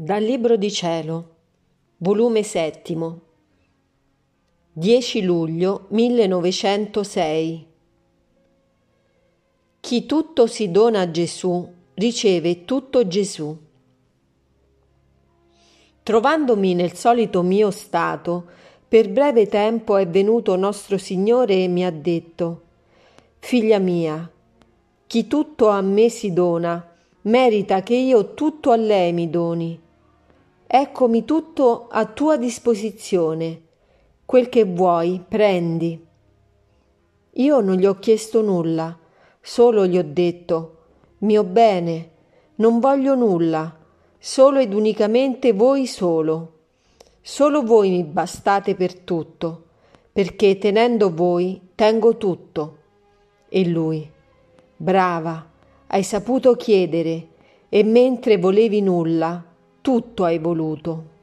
Dal Libro di Cielo, volume settimo, 10 luglio 1906. Chi tutto si dona a Gesù, riceve tutto Gesù. Trovandomi nel solito mio stato, per breve tempo è venuto nostro Signore e mi ha detto, Figlia mia, chi tutto a me si dona, merita che io tutto a lei mi doni Eccomi tutto a tua disposizione. Quel che vuoi, prendi. Io non gli ho chiesto nulla, solo gli ho detto, mio bene, non voglio nulla, solo ed unicamente voi solo. Solo voi mi bastate per tutto, perché tenendo voi tengo tutto. E lui, brava, hai saputo chiedere, e mentre volevi nulla, tutto hai voluto.